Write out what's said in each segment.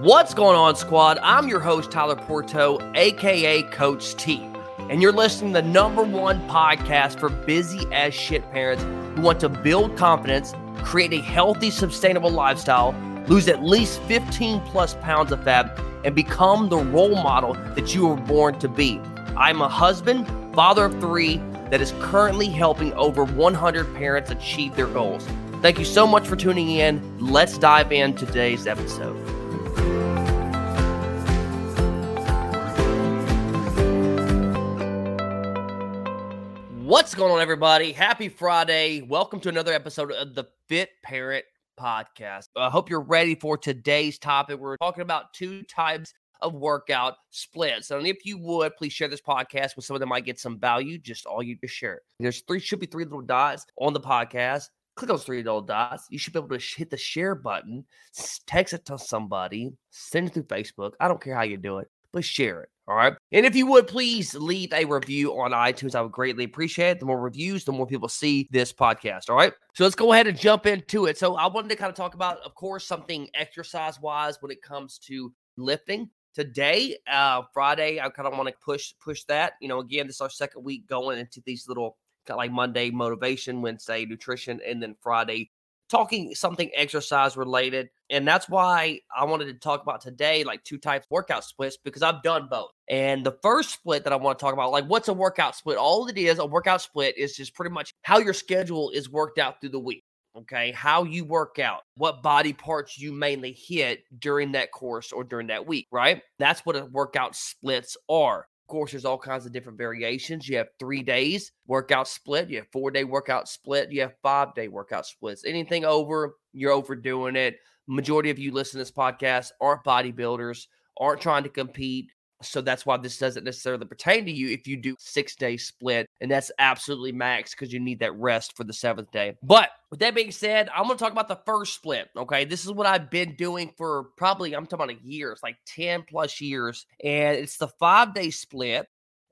What's going on, squad? I'm your host, Tyler Pourteau, aka Coach T, and you're listening to the number one podcast for busy as shit parents who want to build confidence, create a healthy, sustainable lifestyle, lose at least 15 plus pounds of fat, and become the role model that you were born to be. I'm a husband, father of three, that is currently helping over 100 parents achieve their goals. Thank you so much for tuning in. Let's dive in today's episode. What's going on, everybody? Happy Friday. Welcome to another episode of the Fit Parent Podcast. I hope you're ready for today's topic. We're talking about two types of workout splits. And if you would, please share this podcast with someone that might get some value. Just all you just share. There's three, should be three little dots on the podcast. Click those three little dots. You should be able to hit the share button, text it to somebody, send it through Facebook. I don't care how you do it, but share it. All right. And if you would please leave a review on iTunes, I would greatly appreciate it. The more reviews, the more people see this podcast. All right. So let's go ahead and jump into it. So I wanted to kind of talk about, of course, something exercise wise when it comes to lifting. Today, uh, Friday, I kind of want to push push that. You know, again, this is our second week going into these little kind of like Monday motivation, Wednesday nutrition, and then Friday talking something exercise related. And that's why I wanted to talk about today, like two types workout splits, because I've done both. And the first split that I want to talk about, like what's a workout split? All it is, a workout split is just pretty much how your schedule is worked out through the week. Okay. How you work out, what body parts you mainly hit during that course or during that week, right? That's what a workout splits are course, there's all kinds of different variations. You have three days workout split, you have four day workout split, you have five day workout splits. Anything over, you're overdoing it. Majority of you listen to this podcast aren't bodybuilders, aren't trying to compete. So that's why this doesn't necessarily pertain to you if you do six day split, and that's absolutely max because you need that rest for the seventh day. But with that being said, I'm going to talk about the first split. Okay, this is what I've been doing for probably I'm talking about a year. It's like ten plus years, and it's the five day split.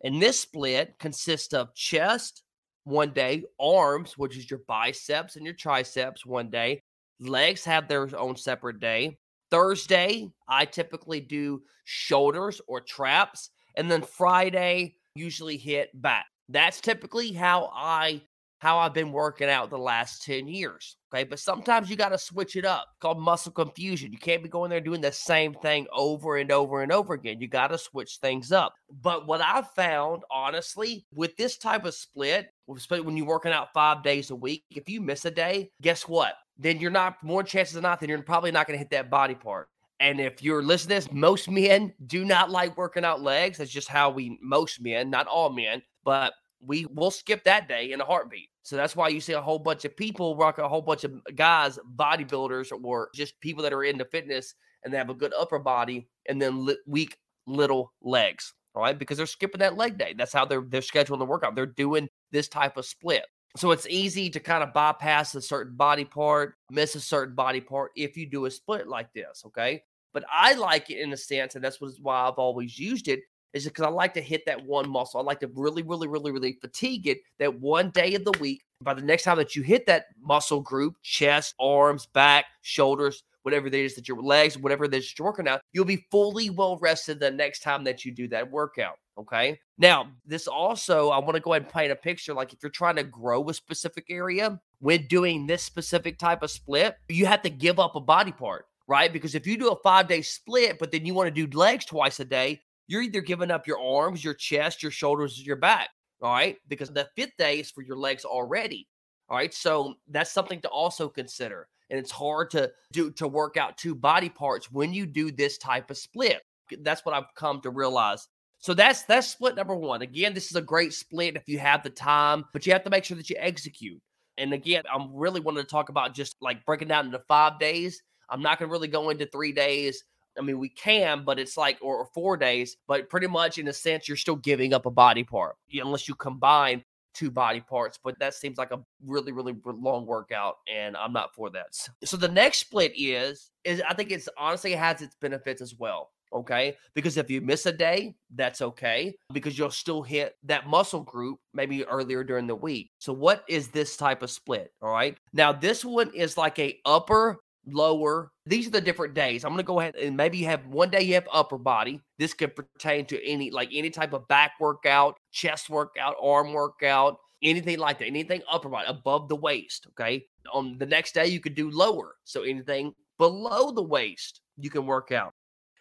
And this split consists of chest one day, arms, which is your biceps and your triceps one day, legs have their own separate day, Thursday, I typically do shoulders or traps. And then Friday, usually hit back. That's typically how I how I've been working out the last 10 years. Okay. But sometimes you got to switch it up called muscle confusion. You can't be going there doing the same thing over and over and over again. You got to switch things up. But what I've found, honestly, with this type of split, when you're working out five days a week, if you miss a day, guess what? Then you're not more chances than not, then you're probably not going to hit that body part. And if you're listening to this, most men do not like working out legs. That's just how we, most men, not all men, but we will skip that day in a heartbeat. So that's why you see a whole bunch of people rock a whole bunch of guys, bodybuilders, or just people that are into fitness and they have a good upper body and then li- weak little legs. All right, because they're skipping that leg day. That's how they're they're scheduling the workout. They're doing this type of split. So it's easy to kind of bypass a certain body part, miss a certain body part if you do a split like this. Okay. But I like it in a sense, and that's why I've always used it, is because I like to hit that one muscle. I like to really, really, really, really fatigue it that one day of the week. By the next time that you hit that muscle group, chest, arms, back, shoulders, whatever it is that your legs, whatever it is that you're working out, you'll be fully well rested the next time that you do that workout. Okay. Now, this also, I want to go ahead and paint a picture. Like if you're trying to grow a specific area with doing this specific type of split, you have to give up a body part, right? Because if you do a five day split, but then you want to do legs twice a day, you're either giving up your arms, your chest, your shoulders, your back. All right. Because the fifth day is for your legs already. All right. So that's something to also consider. And it's hard to do to work out two body parts when you do this type of split. That's what I've come to realize so that's that's split number one. Again, this is a great split if you have the time, but you have to make sure that you execute. And again, I'm really wanting to talk about just like breaking down into five days. I'm not going to really go into three days. I mean, we can, but it's like or, or, four days. But pretty much, in a sense, you're still giving up a body part unless you combine two body parts. But that seems like a really, really long workout, and I'm not for that. So the next split is is I think it's honestly has its benefits as well. Okay. Because if you miss a day, that's okay because you'll still hit that muscle group maybe earlier during the week. So, what is this type of split? All right. Now, this one is like a upper lower. These are the different days. I'm going to go ahead and maybe you have one day you have upper body. This could pertain to any like any type of back workout, chest workout, arm workout, anything like that, anything upper body above the waist. Okay. On the next day, you could do lower. So anything below the waist, you can work out.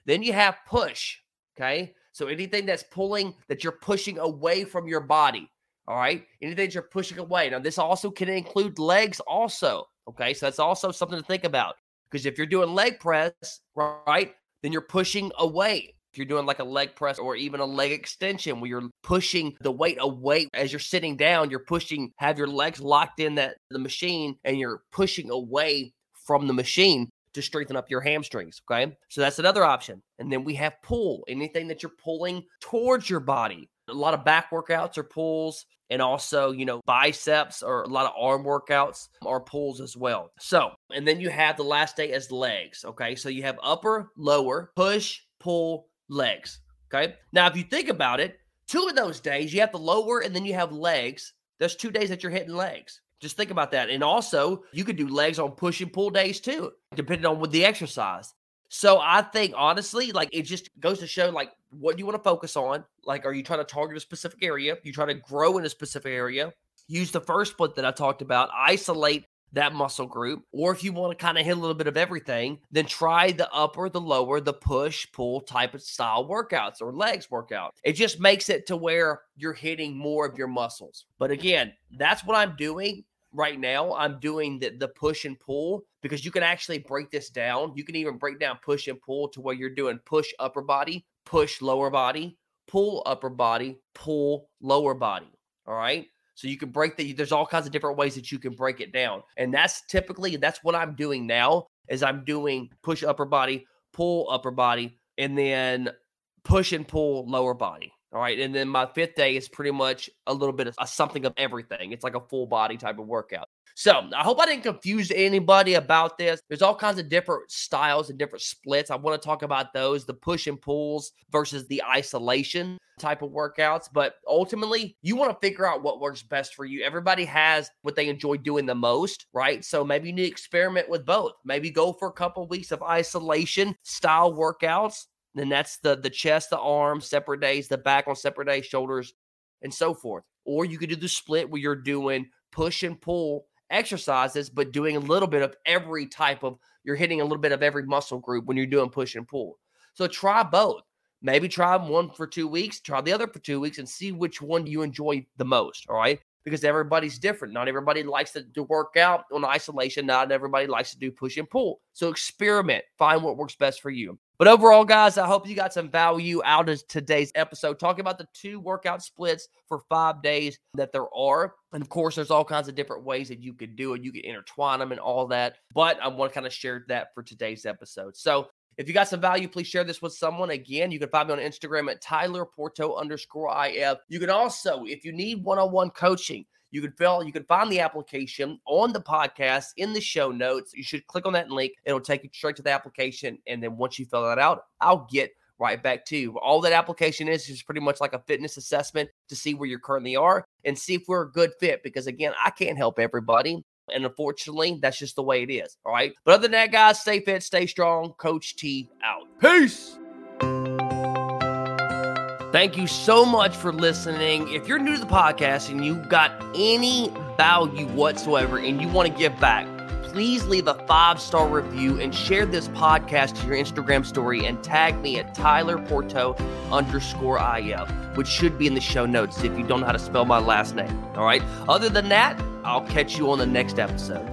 Then you have push. Okay. So anything that's pulling that you're pushing away from your body. All right. Anything that you're pushing away. Now, this also can include legs, also. Okay. So that's also something to think about. Because if you're doing leg press, right, then you're pushing away. If you're doing like a leg press or even a leg extension where you're pushing the weight away as you're sitting down, you're pushing, have your legs locked in that the machine and you're pushing away from the machine to strengthen up your hamstrings. Okay. So that's another option. And then we have pull, anything that you're pulling towards your body. A lot of back workouts are pulls, and also, you know, biceps or a lot of arm workouts or pulls as well. So, and then you have the last day as legs. Okay. So you have upper, lower, push, pull, legs. Okay. Now, if you think about it, two of those days you have the lower and then you have legs. There's two days that you're hitting legs. Just think about that. And also, you could do legs on push and pull days too, depending on what the exercise. So I think honestly, like it just goes to show like what do you want to focus on. Like, are you trying to target a specific area? You try to grow in a specific area. Use the first split that I talked about. Isolate that muscle group. Or if you want to kind of hit a little bit of everything, then try the upper, the lower, the push, pull type of style workouts or legs workout. It just makes it to where you're hitting more of your muscles. But again, that's what I'm doing right now i'm doing the, the push and pull because you can actually break this down. You can even break down push and pull to where you're doing push upper body push lower body pull upper body pull lower body all right? So you can break the there's all kinds of different ways that you can break it down and that's typically that's what i'm doing now is i'm doing push upper body pull upper body and then push and pull lower body all right. And then my fifth day is pretty much a little bit of a, something of everything. It's like a full body type of workout. So I hope I didn't confuse anybody about this. There's all kinds of different styles and different splits. I want to talk about those the push and pulls versus the isolation type of workouts. But ultimately, you want to figure out what works best for you. Everybody has what they enjoy doing the most, right? So maybe you need to experiment with both. Maybe go for a couple weeks of isolation style workouts then that's the the chest, the arms, separate days, the back on separate days, shoulders, and so forth. Or you could do the split where you're doing push and pull exercises, but doing a little bit of every type of you're hitting a little bit of every muscle group when you're doing push and pull. So try both. Maybe try one for two weeks, try the other for two weeks, and see which one you enjoy the most. All right. Because everybody's different. Not everybody likes to, to work out on isolation. Not everybody likes to do push and pull. So experiment, find what works best for you. But overall, guys, I hope you got some value out of today's episode talking about the two workout splits for five days that there are. And of course, there's all kinds of different ways that you could do it. You can intertwine them and all that. But I want to kind of share that for today's episode. So if you got some value, please share this with someone. Again, you can find me on Instagram at Tyler Pourteau underscore IF. You can also, if you need one on one coaching, you can fill, you can find the application on the podcast in the show notes. You should click on that link. It'll take you straight to the application. And then once you fill that out, I'll get right back to you. All that application is is pretty much like a fitness assessment to see where you currently are and see if we're a good fit. Because again, I can't help everybody. And unfortunately, that's just the way it is. All right. But other than that, guys, stay fit, stay strong. Coach T out. Peace. Thank you so much for listening. If you're new to the podcast and you got any value whatsoever and you want to give back, please leave a five star review and share this podcast to your Instagram story and tag me at Tyler Pourteau underscore IF, which should be in the show notes if you don't know how to spell my last name. All right. Other than that, I'll catch you on the next episode.